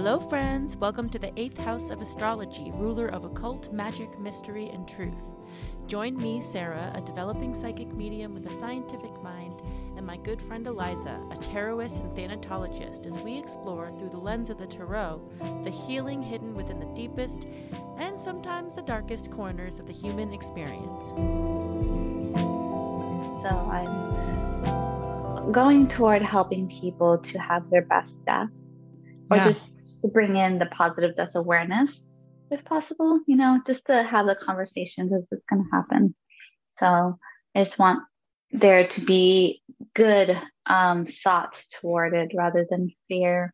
Hello, friends. Welcome to the eighth house of astrology, ruler of occult, magic, mystery, and truth. Join me, Sarah, a developing psychic medium with a scientific mind, and my good friend Eliza, a tarotist and thanatologist, as we explore through the lens of the tarot the healing hidden within the deepest and sometimes the darkest corners of the human experience. So I'm going toward helping people to have their best death or Yeah. just to bring in the positive death awareness if possible, you know, just to have the conversations as it's going to happen. So I just want there to be good um, thoughts toward it rather than fear.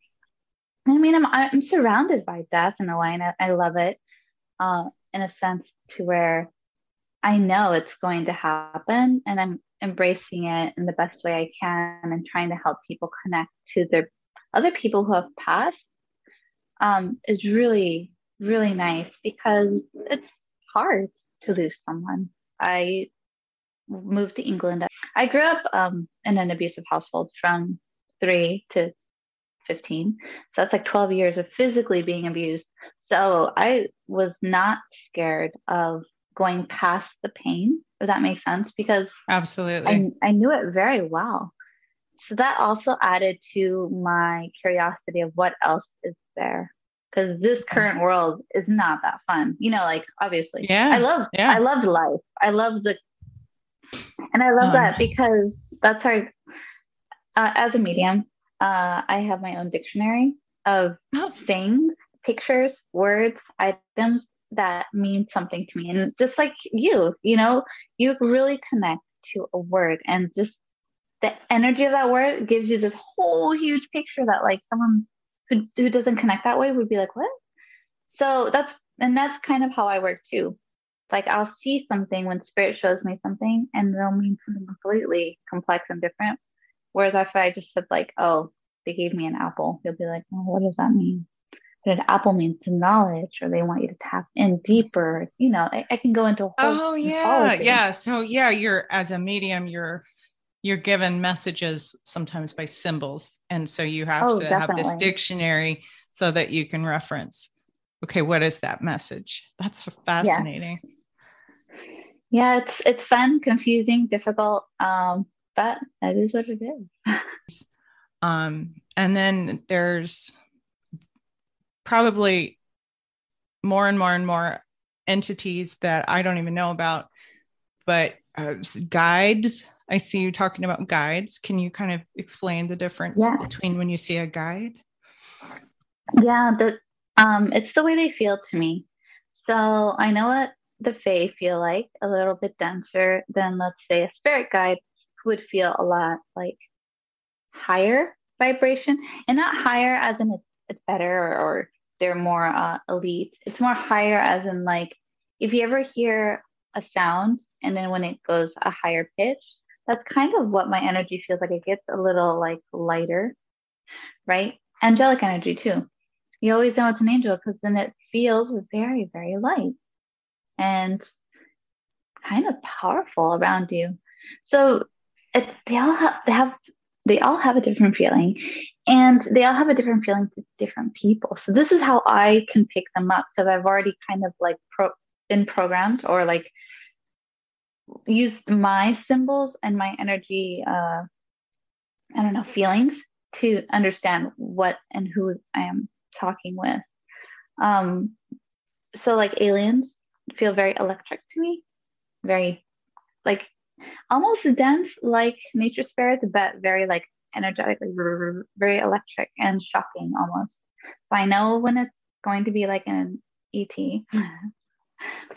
I mean, I'm, I'm surrounded by death in a way, and I, I love it uh, in a sense to where I know it's going to happen and I'm embracing it in the best way I can and trying to help people connect to their other people who have passed um, is really, really nice because it's hard to lose someone. I moved to England. I grew up um, in an abusive household from three to 15. So that's like 12 years of physically being abused. So I was not scared of going past the pain, if that makes sense, because Absolutely. I, I knew it very well. So that also added to my curiosity of what else is there. Because this current world is not that fun. You know, like obviously. Yeah, I love yeah. I loved life. I love the and I love Um, that because that's our uh, as a medium, uh, I have my own dictionary of Oh. things, pictures, words, items that mean something to me. And just like you, you know, you really connect to a word and just the energy of that word gives you this whole huge picture that like someone who, who doesn't connect that way would be like, what? So that's, and that's kind of how I work too. Like I'll see something when spirit shows me something and they'll mean something completely complex and different. Whereas if I just said like, oh, they gave me an apple, you'll be like, oh, what does that mean? But an apple means knowledge, or they want you to tap in deeper. You know, I, I can go into. Oh yeah, mythology. yeah. So yeah, you're as a medium, you're you're given messages sometimes by symbols, and so you have Oh, to have this dictionary so that you can reference. Okay, what is that message? That's fascinating. Yeah, it's it's fun, confusing, difficult. Um, but that is what it is. Um, and then there's probably more and more and more entities that I don't even know about, but uh, guides. I see you talking about guides. Can you kind of explain the difference Yes. between when you see a guide? Yeah, the um, it's the way they feel to me. So I know what the Fae feel like, a little bit denser than let's say a spirit guide who would feel a lot like higher vibration, and not higher as in it's, it's better or, or they're more uh, elite. It's more higher as in like if you ever hear a sound and then when it goes a higher pitch, that's kind of what my energy feels like. It gets a little like lighter, right? Angelic energy too you always know it's an angel because then it feels very, very light and kind of powerful around you. So they all have they have they all have a different feeling, and they all have a different feeling to different people. So this is how I can pick them up because I've already kind of like pro, been programmed or like used my symbols and my energy. Uh, I don't know feelings to understand what and who I am talking with. Um, so like aliens feel very electric to me, very like almost dense like nature spirits, but very like energetic, like very electric and shocking almost. So I know when it's going to be like an ET.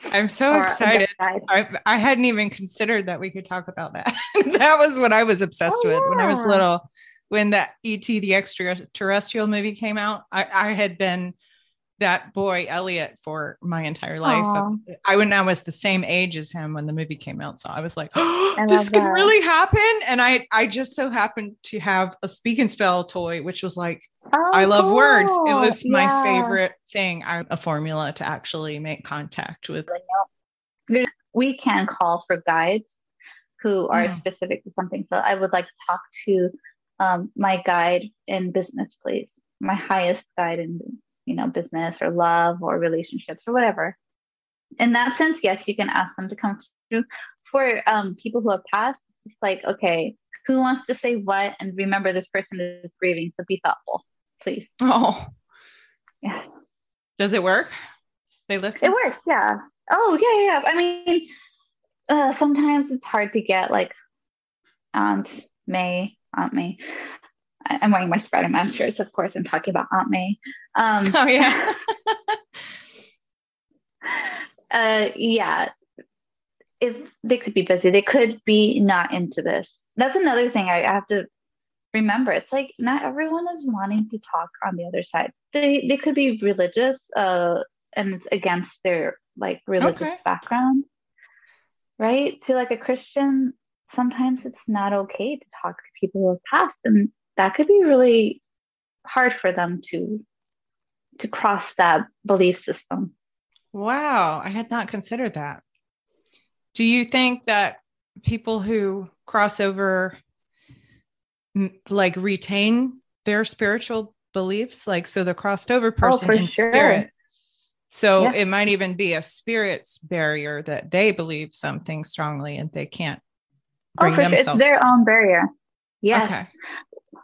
I'm so or excited. I, I hadn't even considered that we could talk about that. that was what I was obsessed Oh, with when I was little. When that ET, the extraterrestrial movie came out, I, I had been that boy Elliot for my entire life. Aw. I when I was the same age as him when the movie came out, so I was like, "Oh, this can that. really happen!" And I I just so happened to have a speak and spell toy, which was like Oh, I love words. It cool. was my Yeah. favorite thing. I, a formula to actually make contact with. we can call for guides who are Yeah. specific to something. So I would like to talk to um, my guide in business, please. my highest guide in you know business or love or relationships or whatever. In that sense yes you can ask them to come through. For um, people who have passed it's just like okay who wants to say what and remember this person is grieving so be thoughtful please. Oh. Yeah. Does it work? They listen? It works yeah. Oh yeah yeah i mean uh, sometimes it's hard to get like aunt may aunt may i'm wearing my spider-man shirts of course i'm talking about aunt may um, oh yeah uh yeah if they could be busy they could be not into this that's another thing I have to remember. It's like not everyone is wanting to talk on the other side. They they could be religious, uh, and it's against their like religious okay. background, right? To like a Christian, sometimes it's not okay to talk to people who have passed, and that could be really hard for them to to cross that belief system. Wow, I had not considered that. Do you think that people who cross over like retain their spiritual beliefs like so the crossed over oh, person oh, in sure. spirit so yes. it might even be a spirit's barrier that they believe something strongly and they can't oh, bring oh, themselves it's their own barrier yes okay.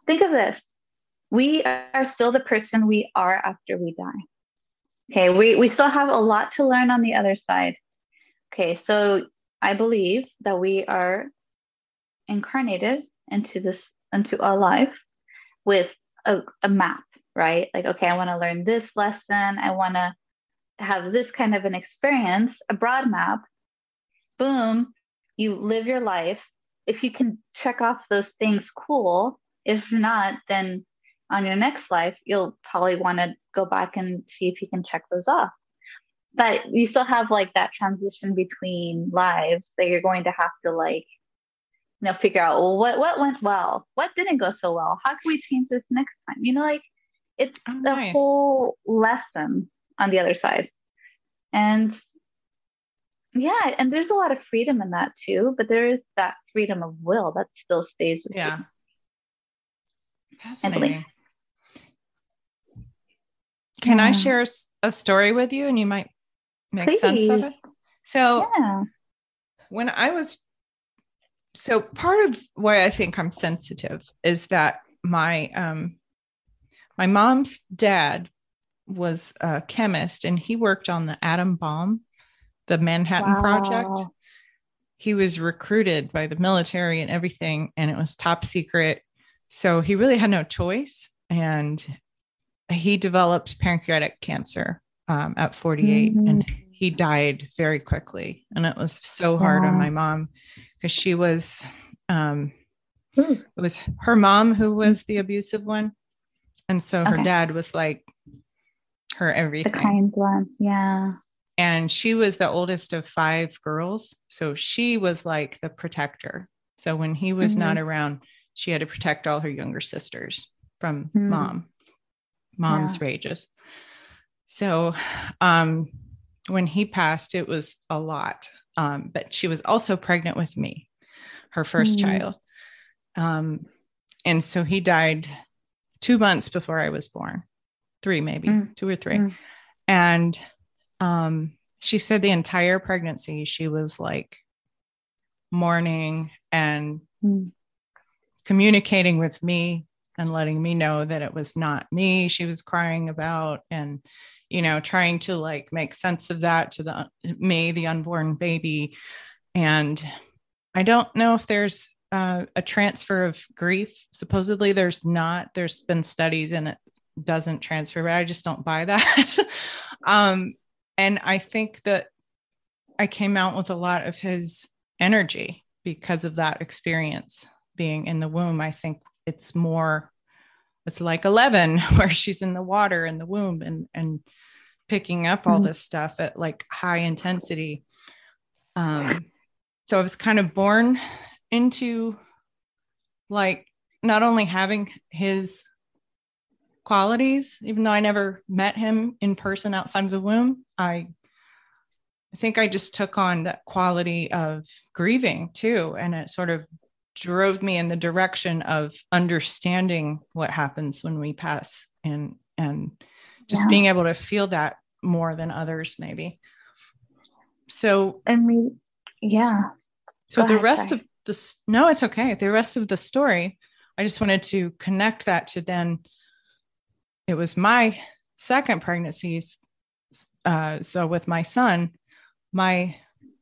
Think of this. We are still the person we are after we die. Okay we, we still have a lot to learn on the other side. Okay so i believe that we are incarnated into this into our life with a, a map right? Like okay i want to learn this lesson. I want to have this kind of an experience a broad map. Boom you live your life. If you can check off those things cool if not then on your next life you'll probably want to go back and see if you can check those off. But you still have like that transition between lives that you're going to have to like you know figure out well what what went well? What didn't go so well? How can we change this next time? You know like it's oh, the nice. whole lesson on the other side. And yeah and there's a lot of freedom in that too but there is that freedom of will that still stays with yeah. you. Fascinating. Can yeah. I share a story with you and you might make Please. sense of it? So, yeah. when I was so part of why I think I'm sensitive is that my um my mom's dad was a chemist and he worked on the atom bomb, the Manhattan wow. Project. He was recruited by the military and everything, and it was top secret. So he really had no choice. And he developed pancreatic cancer um, at 48 mm-hmm. and he died very quickly. And it was so hard wow. on my mom because she was um it was her mom who was the abusive one and so her okay. dad was like her everything the kind one yeah and she was the oldest of five girls so she was like the protector so when he was mm-hmm. not around she had to protect all her younger sisters from mm-hmm. mom mom's yeah. rages so um when he passed it was a lot um, but she was also pregnant with me, her 1st mm-hmm. child. Um, and so he died two months before I was born, three maybe, mm. two or 3 mm. And um, she said the entire pregnancy she was like mourning and mm. Communicating with me and letting me know that it was not me she was crying about and you know trying to like make sense of that to the me the unborn baby. And i don't know if there's uh, a transfer of grief. Supposedly there's not. There's been studies and it doesn't transfer but i just don't buy that. Um and i think that i came out with a lot of his energy because of that experience being in the womb i think it's more it's like 11 where she's in the water in the womb and and picking up all mm-hmm. this stuff at like high intensity um so i was kind of born into like not only having his qualities even though i never met him in person outside of the womb i i think i just took on that quality of grieving too and it sort of drove me in the direction of understanding what happens when we pass and and just yeah. being able to feel that more than others maybe so I mean, yeah so Go the ahead, rest sorry. of this no it's okay the rest of the story i just wanted to connect that to then it was my second pregnancies uh, so with my son my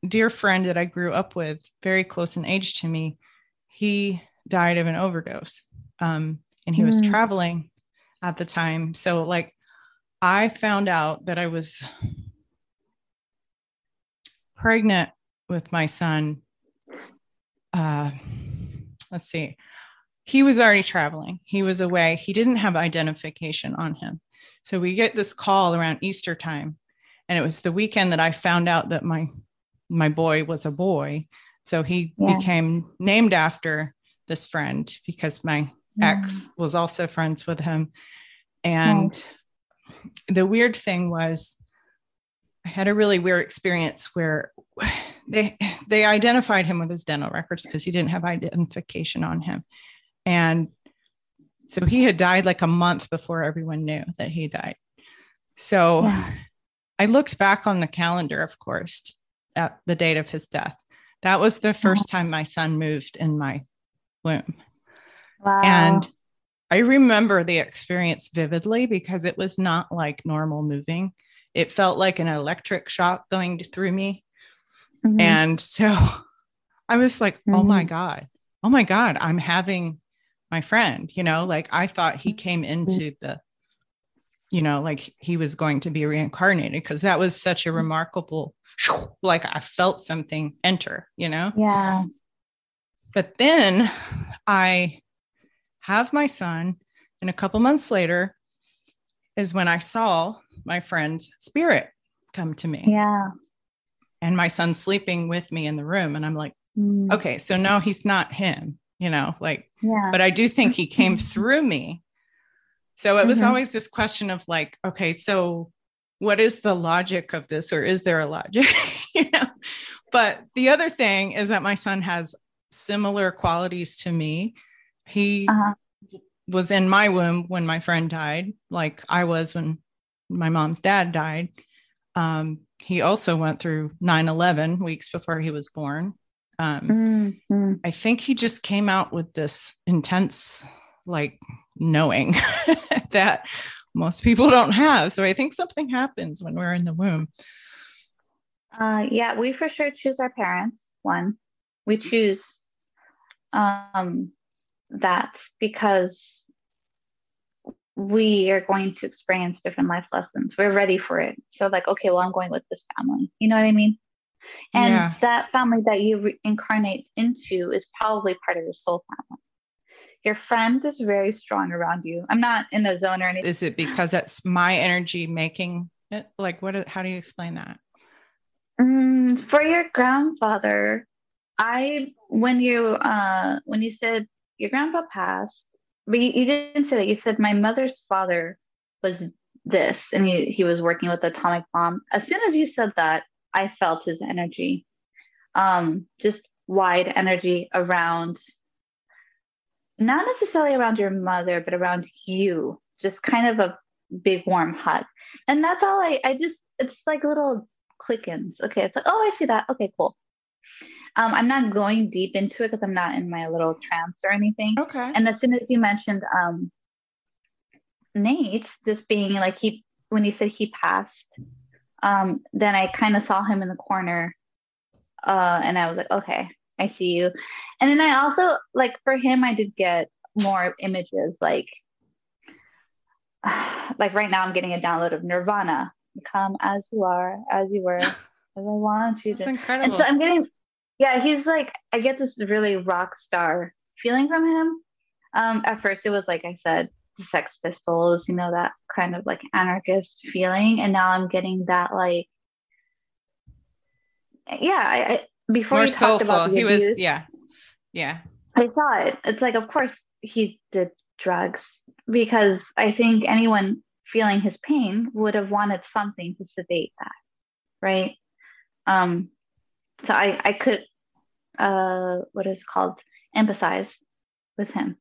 dear friend that i grew up with very close in age to me he died of an overdose um, and he mm. was traveling at the time so like i found out that i was pregnant with my son uh, let's see, he was already traveling. He was away. He didn't have identification on him. So we get this call around Easter time. And it was the weekend that I found out that my my boy was a boy. So he yeah. became named after this friend because my mm. ex was also friends with him. And nice. the weird thing was I had a really weird experience where they they identified him with his dental records because he didn't have identification on him and so he had died like a month before everyone knew that he died so yeah. i looked back on the calendar of course at the date of his death that was the 1st uh-huh. time my son moved in my womb wow. and i remember the experience vividly because it was not like normal moving it felt like an electric shock going through me Mm-hmm. And so I was like, mm-hmm. oh my mm-hmm. God, oh my God, I'm having my friend, you know, like I thought he came mm-hmm. into the, you know, like he was going to be reincarnated because that was such a mm-hmm. remarkable, like I felt something enter, you know? Yeah. But then I have my son, and a couple months later is when I saw my friend's spirit come to me. Yeah and my son sleeping with me in the room and i'm like mm. okay so now he's not him you know like yeah. but i do think he came through me so it was mm-hmm. always this question of like okay so what is the logic of this or is there a logic you know but the other thing is that my son has similar qualities to me he uh-huh. was in my womb when my friend died like i was when my mom's dad died um, he also went through 9 11 weeks before he was born. Um, mm-hmm. I think he just came out with this intense, like, knowing that most people don't have. So I think something happens when we're in the womb. Uh, yeah, we for sure choose our parents. One, we choose um, that because we are going to experience different life lessons. We're ready for it. So, like, okay, well, I'm going with this family. You know what I mean? And yeah. that family that you reincarnate into is probably part of your soul family. Your friend is very strong around you. I'm not in the zone or anything. Is it because that's my energy making it? Like, what? How do you explain that? Mm, for your grandfather, I when you uh when you said your grandpa passed, but you, you didn't say that. You said my mother's father was this, and he, he was working with atomic bomb. As soon as you said that, I felt his energy, um, just wide energy around, not necessarily around your mother, but around you. Just kind of a big warm hug, and that's all I. I just it's like little click-ins. Okay, it's like oh, I see that. Okay, cool. Um, I'm not going deep into it because I'm not in my little trance or anything. Okay. And as soon as you mentioned um, Nate just being like he when he said he passed, um, then I kind of saw him in the corner, uh, and I was like, okay, I see you. And then I also like for him, I did get more images like like right now I'm getting a download of Nirvana. Come as you are, as you were, as I want you to. That's incredible. And so I'm getting yeah, he's like I get this really rock star feeling from him. Um, at first it was like I said, the Sex Pistols, you know, that kind of like anarchist feeling, and now I'm getting that like, yeah, I before more soulful. he abuse, was, yeah, yeah. I saw it. It's like, of course, he did drugs because I think anyone feeling his pain would have wanted something to sedate that, right? Um, so I, I could uh, what is called empathize with him.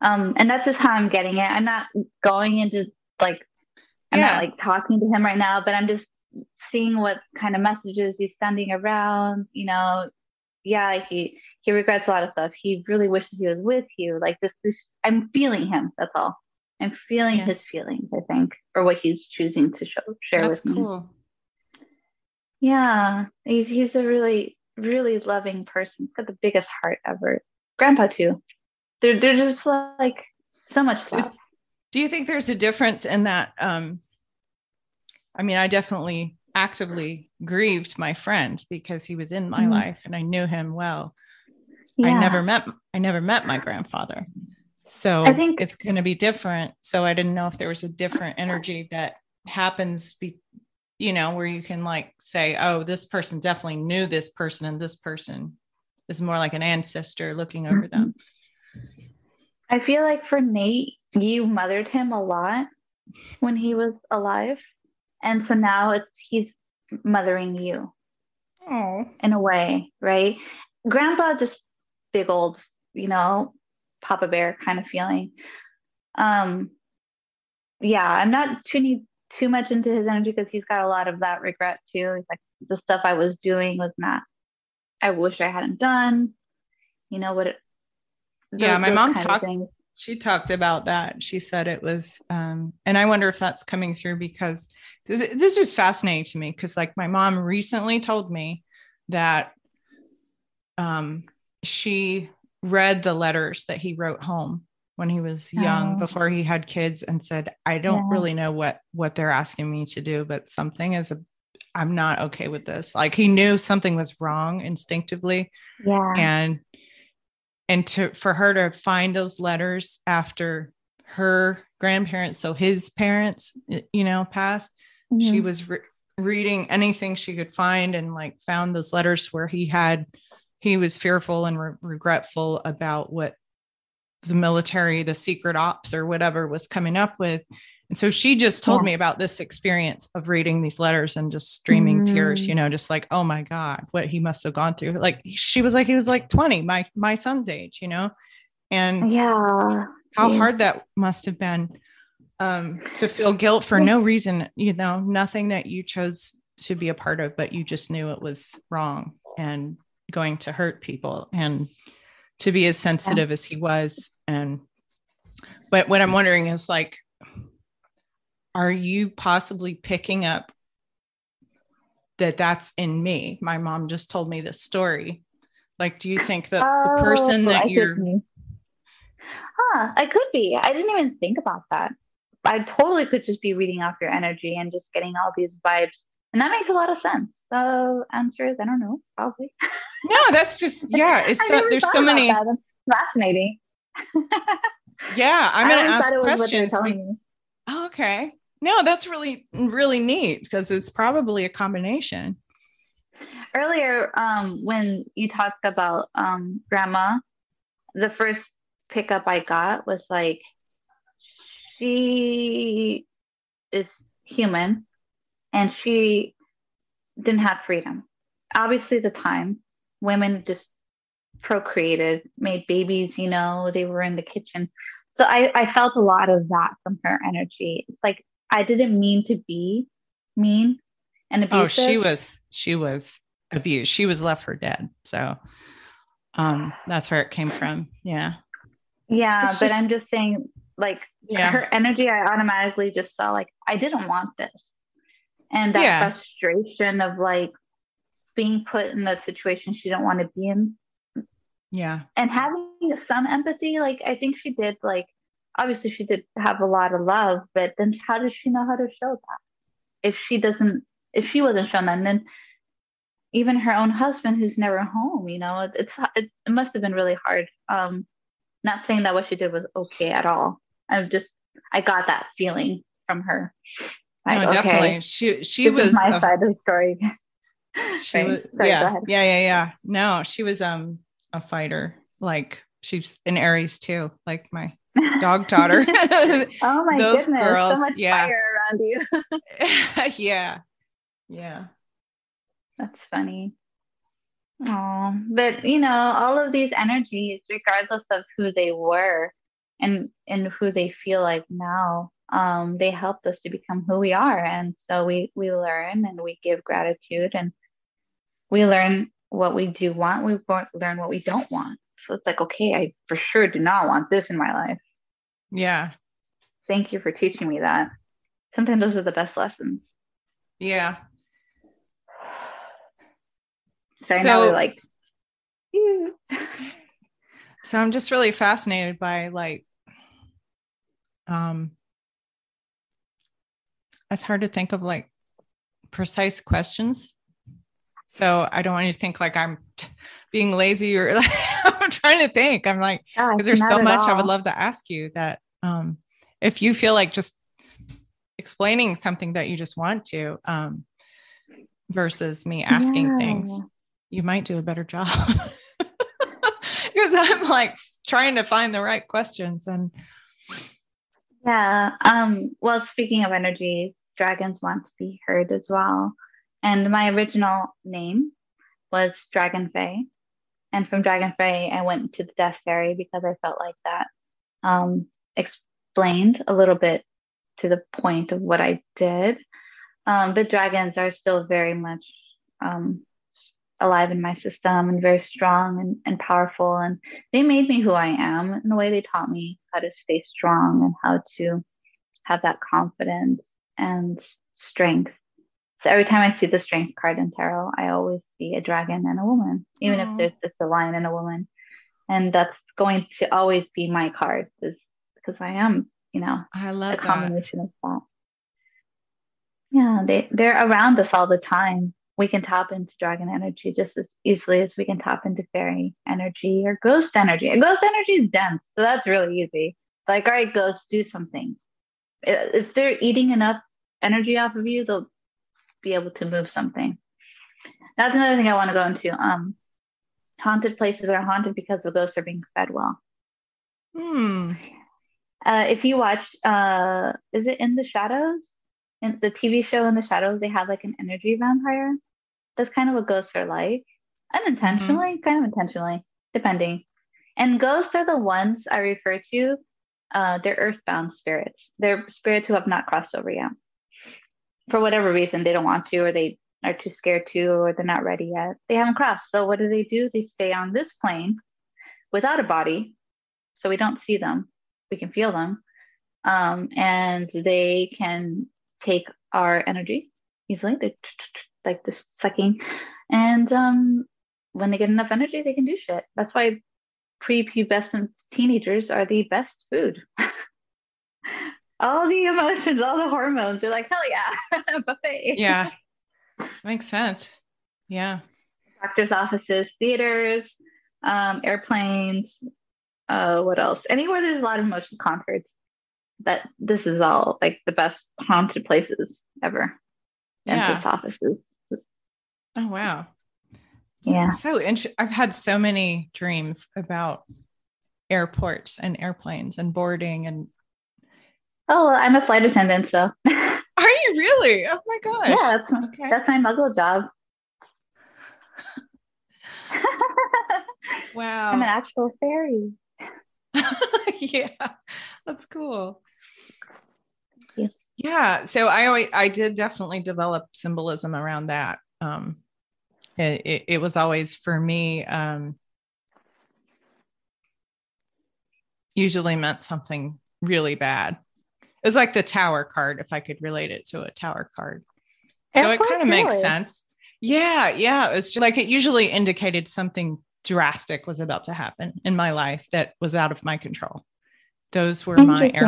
Um, and that's just how I'm getting it. I'm not going into like I'm yeah. not like talking to him right now, but I'm just seeing what kind of messages he's sending around. You know, yeah, he he regrets a lot of stuff. He really wishes he was with you. Like this, this I'm feeling him. That's all. I'm feeling yeah. his feelings. I think, or what he's choosing to show, share That's with cool. me. Yeah, he's he's a really really loving person. He's got the biggest heart ever. Grandpa too. They're they're just like so much love. Is, do you think there's a difference in that? Um, I mean, I definitely actively grieved my friend because he was in my mm life and I knew him well. Yeah. I never met I never met my grandfather. So I think it's going to be different. So I didn't know if there was a different energy that happens be, you know, where you can like say, oh, this person definitely knew this person and this person is more like an ancestor looking over mm-hmm. them. I feel like for Nate, you mothered him a lot when he was alive. And so now it's he's mothering you. Oh. In a way, right? Grandpa just big old, you know, Papa Bear kind of feeling. Um yeah, I'm not tuning too much into his energy because he's got a lot of that regret too. he's like the stuff I was doing was not I wish I hadn't done. You know what it those, yeah, my mom talked she talked about that. She said it was um and I wonder if that's coming through because this, this is fascinating to me because like my mom recently told me that um she read the letters that he wrote home when he was young oh. before he had kids and said i don't yeah. really know what what they're asking me to do but something is a i'm not okay with this like he knew something was wrong instinctively yeah and and to for her to find those letters after her grandparents so his parents you know passed mm-hmm. she was re- reading anything she could find and like found those letters where he had he was fearful and re- regretful about what the military, the secret ops or whatever was coming up with. And so she just told yeah. me about this experience of reading these letters and just streaming mm. tears, you know, just like, oh my God, what he must have gone through. Like she was like, he was like 20, my my son's age, you know? And yeah, how Jeez. hard that must have been um to feel guilt for no reason, you know, nothing that you chose to be a part of, but you just knew it was wrong. And going to hurt people and to be as sensitive yeah. as he was and but what i'm wondering is like are you possibly picking up that that's in me my mom just told me this story like do you think that oh, the person that I you're huh i could be i didn't even think about that i totally could just be reading off your energy and just getting all these vibes and that makes a lot of sense. So answer is I don't know, probably. No, that's just yeah. It's so, there's so many. That. fascinating. yeah, I'm gonna ask questions. Oh, okay. No, that's really really neat because it's probably a combination. Earlier, um, when you talked about um, grandma, the first pickup I got was like she is human and she didn't have freedom. Obviously, the time women just procreated, made babies, you know, they were in the kitchen. So I, I felt a lot of that from her energy. It's like I didn't mean to be mean and abusive. Oh, she was she was abused. She was left for dead. So um that's where it came from. Yeah. Yeah, it's but just, I'm just saying like yeah. her energy, I automatically just saw like I didn't want this and that yeah. frustration of like being put in the situation she didn't want to be in yeah and having some empathy like i think she did like obviously she did have a lot of love but then how does she know how to show that if she doesn't if she wasn't shown that and then even her own husband who's never home you know it, it's it, it must have been really hard um not saying that what she did was okay at all i'm just i got that feeling from her like, no, definitely. Okay, she she was my a, side of the story. She right. was, Sorry, yeah, yeah, yeah, yeah. No, she was um a fighter. Like she's an Aries too, like my dog daughter. oh my Those goodness. Girls, so much yeah. fire around you. yeah. Yeah. That's funny. Oh, but you know, all of these energies, regardless of who they were, and and who they feel like now um, they helped us to become who we are and so we we learn and we give gratitude and we learn what we do want we learn what we don't want so it's like okay i for sure do not want this in my life. Yeah. Thank you for teaching me that. Sometimes those are the best lessons. Yeah. So, so now we're like so i'm just really fascinated by like um it's hard to think of like precise questions. So i don't want you to think like i'm being lazy or like trying to think i'm like because yeah, there's so much all. i would love to ask you that um if you feel like just explaining something that you just want to um versus me asking yeah. things you might do a better job because i'm like trying to find the right questions and yeah. Um, well, speaking of energy, dragons want to be heard as well. And my original name was Dragon Fae. And from Dragon Fae, I went to the Death Faerie because I felt like that um, explained a little bit to the point of what I did. Um, but dragons are still very much um, alive in my system and very strong and, and powerful. And they made me who I am in the way they taught me how to stay strong and how to have that confidence and strength. So every time I see the strength card in tarot, I always see a dragon and a woman, even Aww. if there's it's a lion and a woman. And that's going to always be my card is because I am, you know, I love a combination that. of that. Yeah, they, they're around us all the time we can tap into dragon energy just as easily as we can tap into fairy energy or ghost energy. And ghost energy is dense, so that's really easy. Like, all right, ghosts, do something. If they're eating enough energy off of you, they'll be able to move something. That's another thing I want to go into. Um, haunted places are haunted because the ghosts are being fed well. Hmm. Uh, if you watch, uh, is it In the Shadows? In the TV show In the Shadows, they have like an energy vampire that's kind of what ghosts are like unintentionally mm-hmm. kind of intentionally depending and ghosts are the ones i refer to uh, they're earthbound spirits they're spirits who have not crossed over yet for whatever reason they don't want to or they are too scared to or they're not ready yet they haven't crossed so what do they do they stay on this plane without a body so we don't see them we can feel them um, and they can take our energy easily they're like just sucking. And um, when they get enough energy, they can do shit. That's why prepubescent teenagers are the best food. all the emotions, all the hormones, they're like, hell yeah, buffet. Yeah, makes sense. Yeah. Doctors' offices, theaters, um, airplanes. Uh, what else? Anywhere there's a lot of emotions, concerts. That this is all like the best haunted places ever dentist yeah. offices. Oh wow. Yeah. So interesting. I've had so many dreams about airports and airplanes and boarding and Oh, I'm a flight attendant, so Are you really? Oh my gosh. Yeah, that's my, okay. that's my muggle job. wow. I'm an actual fairy. yeah. That's cool yeah so i always i did definitely develop symbolism around that um it, it, it was always for me um usually meant something really bad it was like the tower card if i could relate it to a tower card so it kind of makes sense yeah yeah it was like it usually indicated something drastic was about to happen in my life that was out of my control those were my air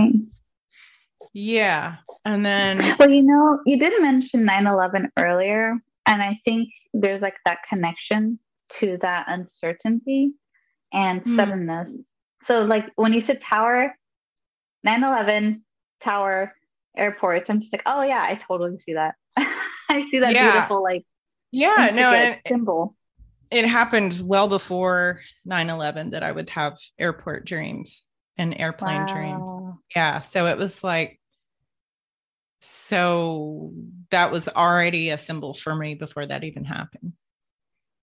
yeah. And then. Well, you know, you did mention 9 11 earlier. And I think there's like that connection to that uncertainty and mm. suddenness. So, like when you said tower, 9 11, tower, airports, I'm just like, oh, yeah, I totally see that. I see that yeah. beautiful, like, yeah, no, and symbol. It, happened well before 9 11 that I would have airport dreams and airplane wow. dreams. Yeah. So it was like, so that was already a symbol for me before that even happened.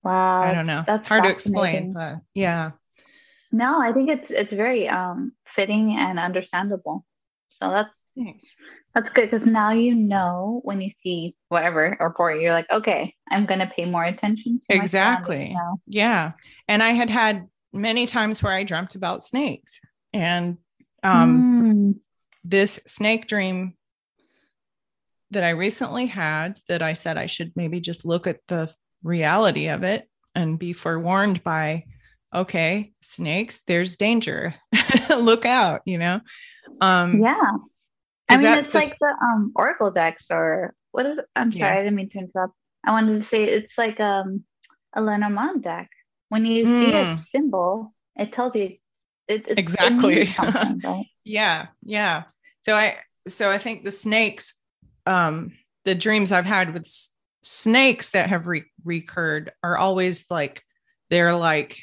Wow. I don't know. That's hard to explain, but yeah. No, I think it's it's very um fitting and understandable. So that's Thanks. That's good because now you know when you see whatever report, you're like, okay, I'm to pay more attention. exactly. Yeah. And I had had many times where I dreamt about snakes. And um, mm. this snake dream that I recently had that I said I should maybe just look at the reality of it and be forewarned by, okay, snakes, there's danger. look out, you know? Um, yeah. I mean, it's the, like the um, Oracle decks, or what is it? I'm sorry, yeah. I didn't mean to interrupt. I wanted to say it's like um, a Lenormand deck. When you mm. see a hmm. symbol, it tells you it, exactly. right? yeah, yeah. So I, so I think the snakes, um, the dreams I've had with s- snakes that have re- recurred are always like they're like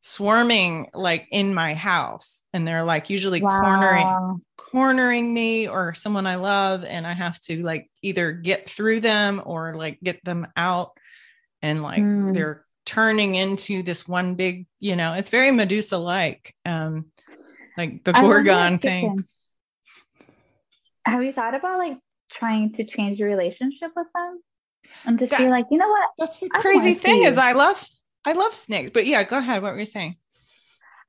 swarming like in my house, and they're like usually wow. cornering cornering me or someone I love and I have to like either get through them or like get them out and like mm. they're turning into this one big, you know, it's very Medusa like um like the Gorgon thing. Have you thought about like trying to change your relationship with them? And just that, be like, you know what? That's the crazy thing is I love I love snakes. But yeah, go ahead. What were you saying?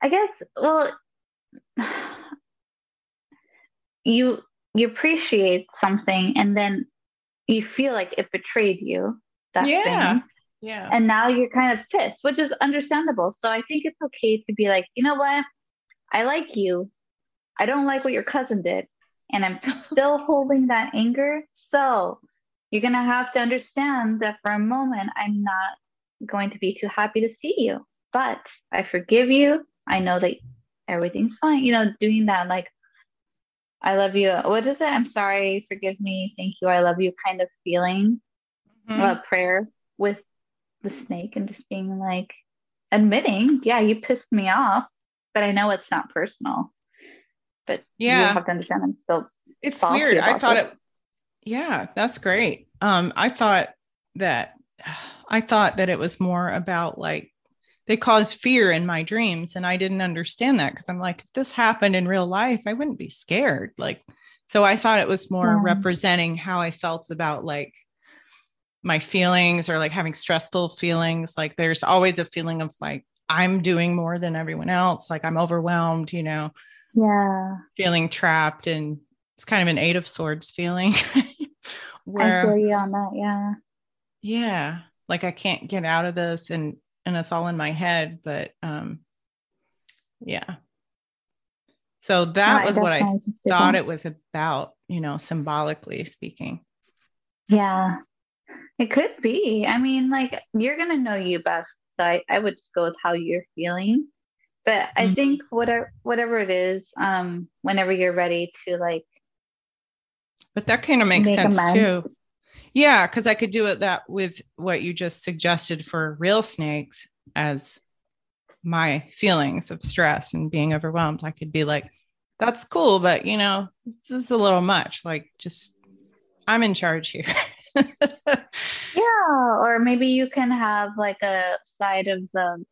I guess well you you appreciate something and then you feel like it betrayed you that yeah. thing yeah and now you're kind of pissed which is understandable so i think it's okay to be like you know what i like you i don't like what your cousin did and i'm still holding that anger so you're going to have to understand that for a moment i'm not going to be too happy to see you but i forgive you i know that everything's fine you know doing that like I love you. What is it? I'm sorry. Forgive me. Thank you. I love you kind of feeling mm-hmm. a prayer with the snake and just being like admitting, yeah, you pissed me off, but I know it's not personal. But yeah, you have to understand I'm still. It's weird. I thought this. it. Yeah, that's great. Um, I thought that I thought that it was more about like they cause fear in my dreams and i didn't understand that because i'm like if this happened in real life i wouldn't be scared like so i thought it was more yeah. representing how i felt about like my feelings or like having stressful feelings like there's always a feeling of like i'm doing more than everyone else like i'm overwhelmed you know? Yeah. Feeling trapped and it's kind of an eight of swords feeling. Where I feel you on that yeah. Yeah like i can't get out of this and and it's all in my head but um yeah. So that was what i thought it was about you know symbolically speaking. Yeah. It could be. I mean like you're gonna know you best so i, I would just go with how you're feeling. But i mm-hmm. think whatever whatever it is um whenever you're ready to like but that kind of makes sense amends. too yeah, because I could do it that with what you just suggested for real snakes as my feelings of stress and being overwhelmed. I could be like, that's cool, but you know, this is a little much. Like, just I'm in charge here. yeah, or maybe you can have like a side of the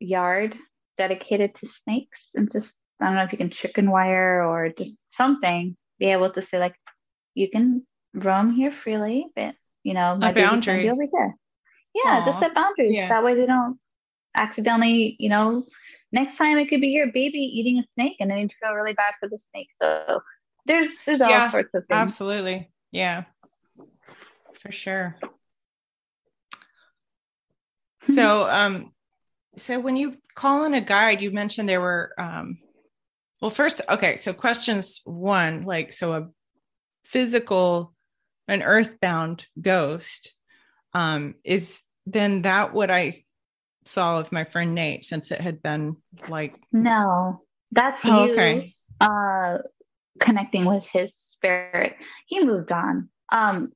yard dedicated to snakes and just I don't know if you can chicken wire or just something, be able to say like you can roam here freely, but you know, my a boundary over here. Yeah, Aww. just set boundaries. Yeah. That way they don't accidentally, you know, next time it could be your baby eating a snake and then you feel really bad for the snake. So there's there's all yeah, sorts of things. Absolutely. Yeah. For sure. so um so when you call in a guide, you mentioned there were um well first okay, so questions one, like so a physical an earthbound ghost um, is then that what I saw with my friend Nate since it had been like no that's oh, you okay. uh connecting with his spirit. He moved on. Um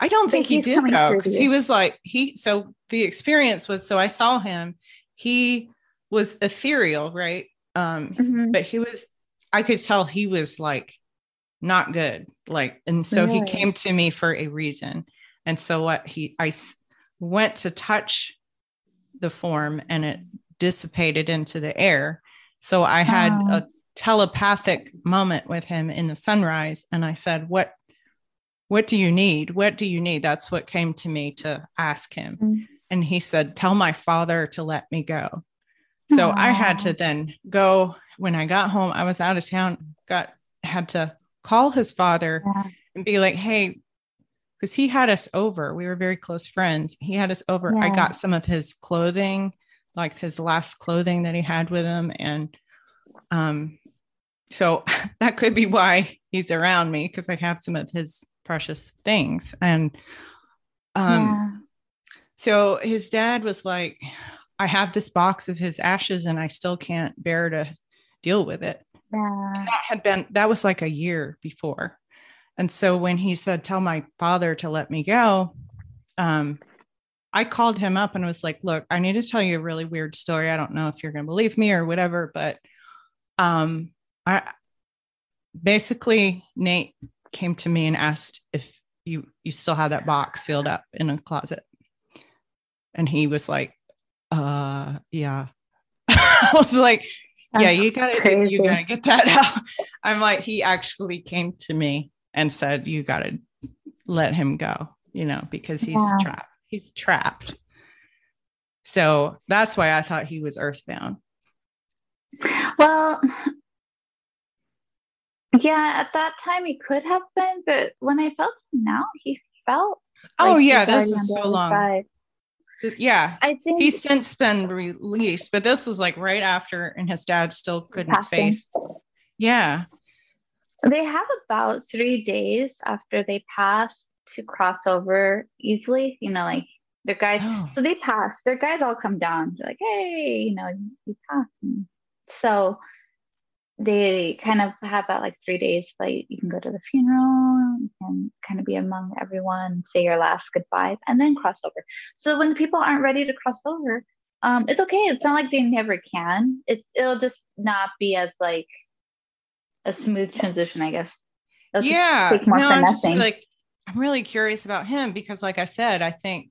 I don't think he did though because he was like he so the experience was so I saw him. He was ethereal right? Um mm-hmm. but he was I could tell he was like not good like and so really? he came to me for a reason and so what he i went to touch the form and it dissipated into the air So I had oh. a telepathic moment with him in the sunrise and I said, "What what do you need? What do you need?" That's what came to me to ask him. Mm-hmm. And he said, "Tell my father to let me go." So Aww. I had to then go when I got home. I was out of town, got had to call his father yeah. and be like, "Hey, because he had us over. We were very close friends. He had us over. Yeah. I got some of his clothing, like his last clothing that he had with him. And um, so that could be why he's around me because I have some of his precious things. And um, yeah. so his dad was like, I have this box of his ashes and I still can't bear to deal with it. Yeah. That had been, that was like a year before. And so when he said, Tell my father to let me go, um, I called him up and was like, Look, I need to tell you a really weird story. I don't know if you're going to believe me or whatever, but um, I basically, Nate came to me and asked if you you still have that box sealed up in a closet and he was like uh yeah i was like yeah you gotta you gotta get that out i'm like he actually came to me and said, You got to let him go, you know, because he's yeah. trapped. He's trapped. So that's why I thought he was earthbound. Well, yeah, at that time he could have been, but when I felt him now, he felt. Oh like yeah, this is so long. Yeah, I think he's since been released, but this was like right after, and his dad still couldn't passing. face. Yeah, they have about three days after they pass to cross over easily. You know, like their guys. Oh. So they pass. Their guys all come down. They're like, hey, you know, you passed. So they kind of have that like three days like you can go to the funeral and kind of be among everyone say your last goodbye and then cross over so when people aren't ready to cross over um it's okay it's not like they never can it's it'll just not be as like a smooth transition, I guess. It'll yeah. no, I'm just like I'm really curious about him because, like I said, I think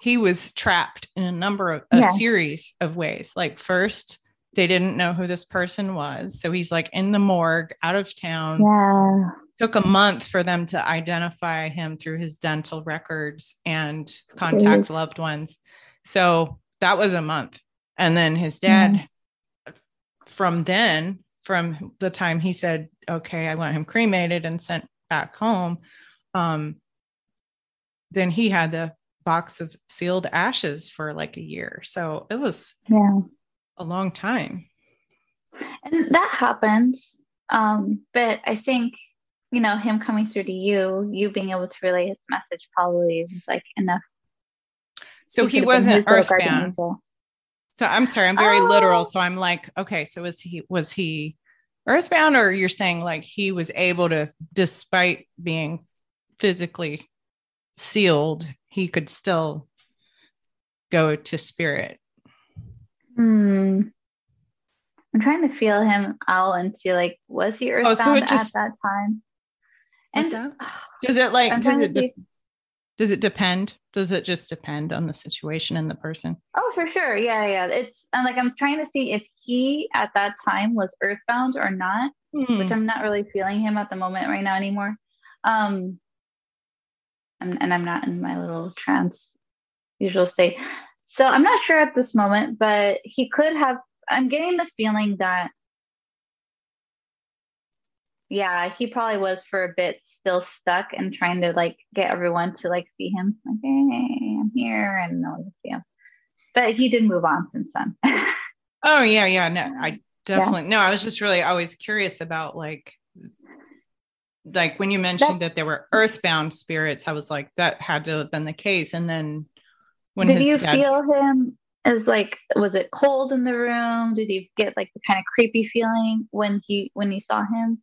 he was trapped in a number of a yeah. series of ways. Like first, they didn't know who this person was, so he's like in the morgue, out of town. Yeah. Took a month for them to identify him through his dental records and contact loved ones. So that was a month. And then his dad, mm-hmm. from then, from the time he said, okay, I want him cremated and sent back home, um, then he had the box of sealed ashes for like a year. So it was yeah. A long time. And that happens. Um, but I think, you know, him coming through to you, you being able to relay his message probably is like enough. So he wasn't earthbound. So I'm sorry, I'm very oh. literal. So I'm like, okay, so was he was he earthbound, or you're saying like he was able to, despite being physically sealed, he could still go to spirit? Hmm. I'm trying to feel him out and see like was he earthbound oh, so it just, at that time? And does it like does it de- does it depend? Does it just depend on the situation and the person? Oh, for sure. Yeah, yeah. It's I'm like I'm trying to see if he at that time was earthbound or not, hmm. which I'm not really feeling him at the moment right now anymore. Um, and, and I'm not in my little trance usual state. So I'm not sure at this moment, but he could have. I'm getting the feeling that yeah, he probably was for a bit still stuck and trying to like get everyone to like see him. Like, hey, I'm here and no one can see him. But he did move on since then. oh yeah, yeah. No, I definitely yeah. no, I was just really always curious about like like when you mentioned that, that there were earthbound spirits, I was like, that had to have been the case. And then when did you dad- feel him as like was it cold in the room? Did you get like the kind of creepy feeling when he when you saw him?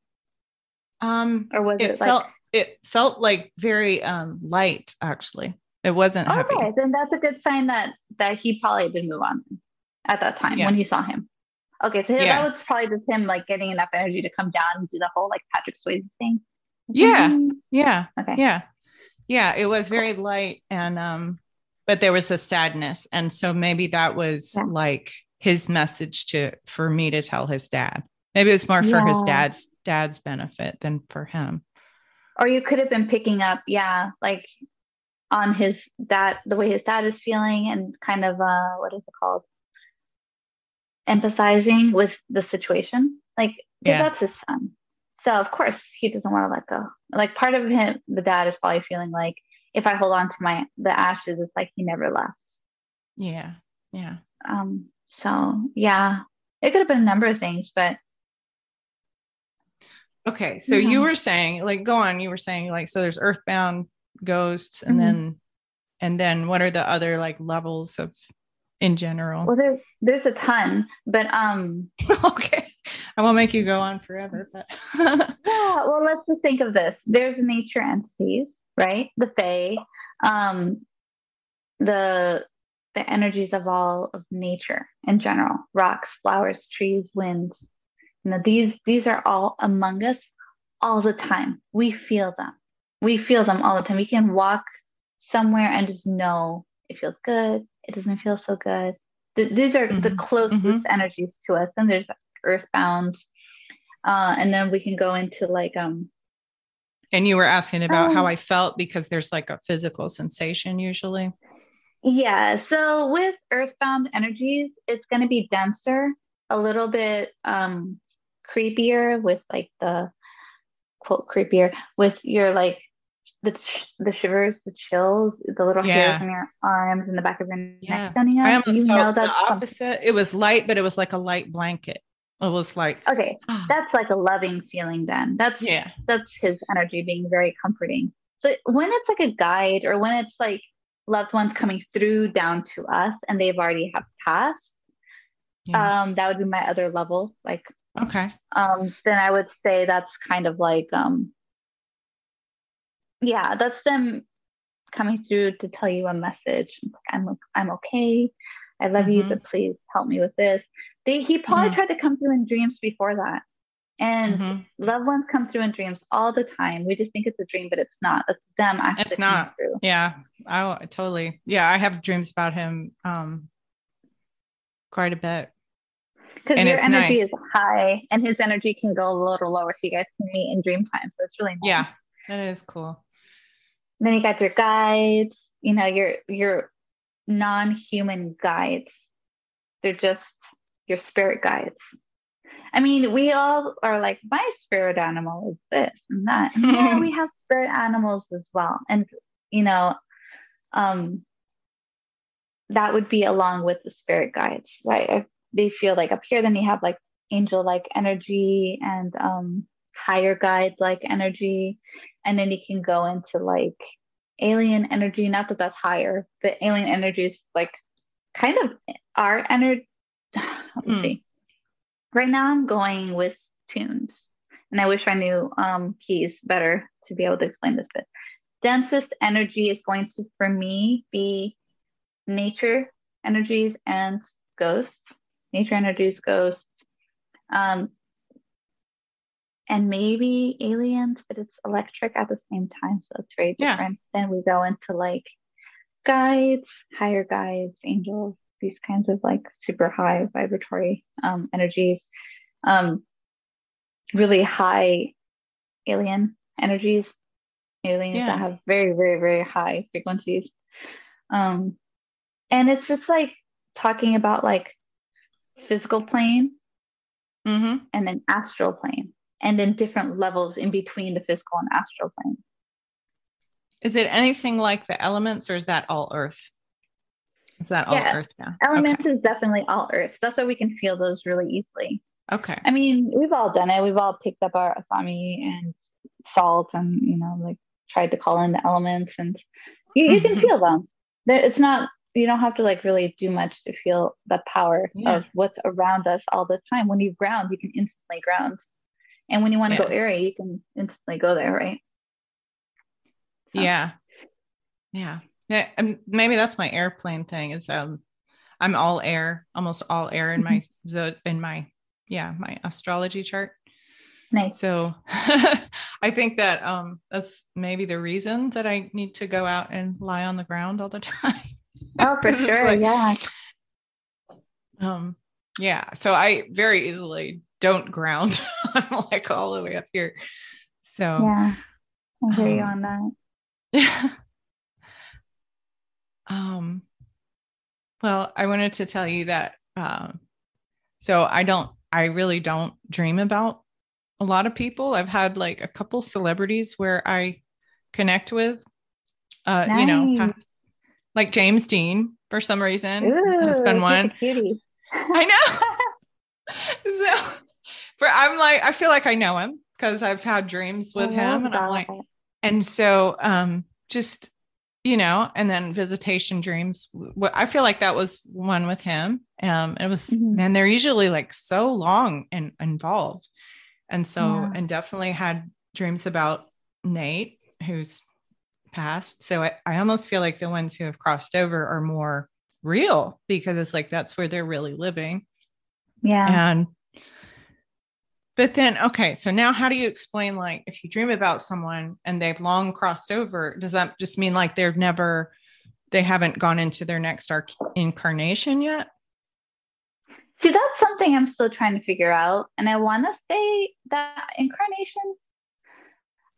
Um, or was it, it felt like... it felt like very um light actually. It wasn't okay, heavy. then that's a good sign that that he probably didn't move on at that time yeah. when you saw him. Okay, so yeah. that was probably just him like getting enough energy to come down and do the whole like Patrick Swayze thing. Yeah, mm-hmm. yeah, okay, yeah, yeah. It was very light and um, but there was a sadness, and so maybe that was yeah. like his message to for me to tell his dad. Maybe it was more for yeah. his dad's dad's benefit than for him. Or you could have been picking up, yeah, like on his dad, the way his dad is feeling, and kind of uh, what is it called? Empathizing with the situation. Like yeah. that's his son. So of course he doesn't want to let go. Like part of him, the dad is probably feeling like if I hold on to my the ashes, it's like he never left. Yeah. Yeah. Um, so yeah, it could have been a number of things, but okay. So you were saying, like, go on. You were saying, like, so there's earthbound ghosts, and mm-hmm. then, and then what are the other like levels of in general? Well, there's there's a ton, but um. okay, I won't make you go on forever, but yeah. Well, let's just think of this. There's nature entities, right? The Fae, um, the the energies of all of nature in general rocks flowers trees winds you know these these are all among us all the time we feel them we feel them all the time we can walk somewhere and just know it feels good it doesn't feel so good Th- these are mm-hmm. the closest mm-hmm. energies to us and there's earthbound uh, and then we can go into like um and you were asking about um, how i felt because there's like a physical sensation usually yeah. So with earthbound energies, it's going to be denser, a little bit um, creepier with like the quote creepier with your like the the shivers, the chills, the little yeah. hairs on your arms and the back of your yeah. neck standing up. I almost you felt the opposite. Something. It was light, but it was like a light blanket. It was like okay, that's like a loving feeling. Then that's yeah, that's his energy being very comforting. So when it's like a guide or when it's like loved ones coming through down to us and they've already have passed yeah. um that would be my other level like okay um then i would say that's kind of like um yeah that's them coming through to tell you a message i'm i'm okay i love mm-hmm. you but please help me with this they he probably mm-hmm. tried to come through in dreams before that and mm-hmm. loved ones come through in dreams all the time. We just think it's a dream, but it's not. It's them actually. It's not. Yeah. I totally. Yeah. I have dreams about him um quite a bit. Because your energy nice. is high and his energy can go a little lower. So you guys can meet in dream time. So it's really nice. Yeah. That is cool. Then you got your guides, you know, your your non-human guides. They're just your spirit guides. I mean, we all are like, my spirit animal is this and that. And yeah, we have spirit animals as well. And, you know, um, that would be along with the spirit guides, right? if they feel like up here, then you have like angel like energy and um, higher guide like energy. And then you can go into like alien energy. Not that that's higher, but alien energy is like kind of our energy. Let me mm. see right now I'm going with tunes. And I wish I knew um, keys better to be able to explain this bit. Densest energy is going to, for me, be nature energies and ghosts. Nature energies, ghosts. Um, and maybe aliens, but it's electric at the same time. So it's very different. Yeah. Then we go into like guides, higher guides, angels, these kinds of like super high vibratory um, energies, um, really high alien energies, aliens yeah. that have very, very, very high frequencies. Um, and it's just like talking about like physical plane mm-hmm. and then astral plane and then different levels in between the physical and astral plane. Is it anything like the elements or is that all earth? Is that all yeah. Earth now? Elements okay. is definitely all Earth. That's why we can feel those really easily. Okay. I mean, we've all done it. We've all picked up our athame and salt and, you know, like tried to call in the elements and you, you can mm-hmm. feel them. It's not, you don't have to like really do much to feel the power yeah. of what's around us all the time. When you ground, you can instantly ground. And when you want to yeah. go airy, you can instantly go there, right? So. Yeah. Yeah. Yeah, maybe that's my airplane thing. Is um, I'm all air, almost all air in my mm in my yeah my astrology chart. Nice. So I think that um that's maybe the reason that I need to go out and lie on the ground all the time. Oh, for sure. Like, yeah. Um, Yeah. So I very easily don't ground. I'm like all the way up here. So yeah, I hear um, you on that. um, well, I wanted to tell you that. Um, so I don't. I really don't dream about a lot of people. I've had like a couple celebrities where I connect with. Uh, nice. you know, like James Dean for some reason Ooh, has been one. I know. so for I'm like, I feel like I know him because I've had dreams with him. And that. I'm like, and so um just you know, and then visitation dreams. I feel like that was one with him. Um, it was, mm-hmm. and they're usually like so long and involved. And so, yeah. and definitely had dreams about Nate, who's passed. So I, I almost feel like the ones who have crossed over are more real because it's like that's where they're really living. Yeah. And but then okay, so now how do you explain like if you dream about someone and they've long crossed over, does that just mean like they've never they haven't gone into their next arc incarnation yet? See, that's something I'm still trying to figure out. And I want to say that incarnations,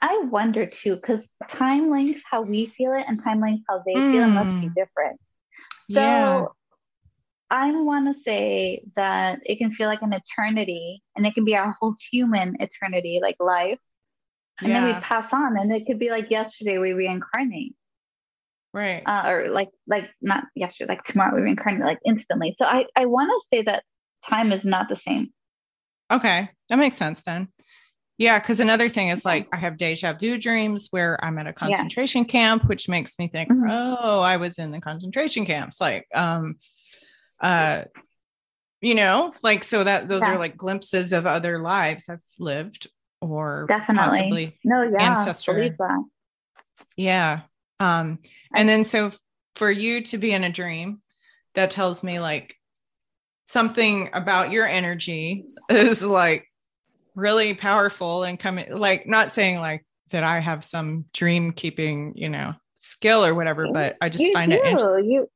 I wonder too, because time length, how we feel it, and time length, how they mm. feel it must be hmm. different. So yeah. I want to say that it can feel like an eternity and it can be our whole human eternity, like life. And yeah. then we pass on and it could be like yesterday we reincarnate. Right. Uh, or like, like not yesterday, like tomorrow we reincarnate like instantly. So I, I want to say that time is not the same. Okay. That makes sense then. Yeah, because another thing is like I have deja vu dreams where I'm at a concentration yeah. camp, which makes me think, mm-hmm. oh, I was in the concentration camps. Like, um, uh, you know, like so that those yeah. are like glimpses of other lives I've lived or definitely possibly no, yeah, ancestor. Yeah. Um, and then so for you to be in a dream, that tells me like something about your energy is like really powerful and coming like not saying like that I have some dream keeping, you know, skill or whatever, but I just you find do. it interesting. You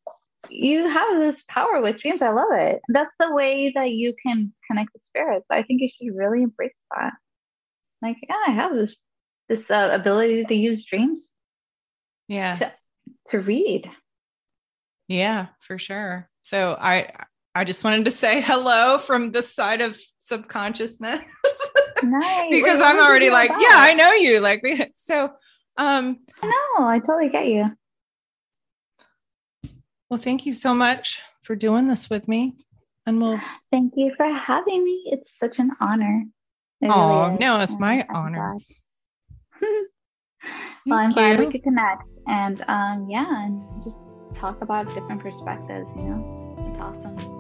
you have this power with dreams. I love it. That's the way that you can connect with spirits. I think you should really embrace that. Like, yeah, I have this this uh, ability to use dreams. Yeah. To, to read. Yeah, for sure. So I I just wanted to say hello from the side of subconsciousness. Nice. because Wait, I'm already like, yeah, I know you. Like so um I know, I totally get you. Well, thank you so much for doing this with me. And we'll thank you for having me. It's such an honor. oh, really no, it's my I'm honor. well, I'm glad we could connect and um yeah, and just talk about different perspectives, you know. It's awesome.